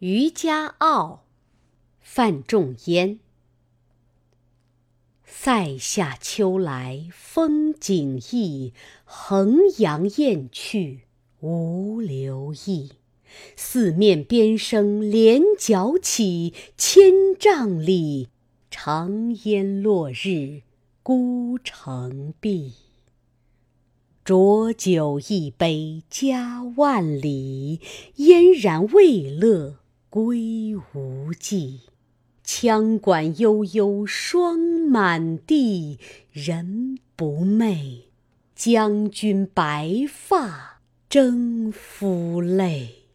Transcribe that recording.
渔家傲·范仲淹。塞下秋来风景异，衡阳雁去无留意。四面边声连角起，千嶂里，长烟落日孤城闭。浊酒一杯家万里，燕然未勒归无计。羌管悠悠霜满地，人不寐，将军白发征夫泪。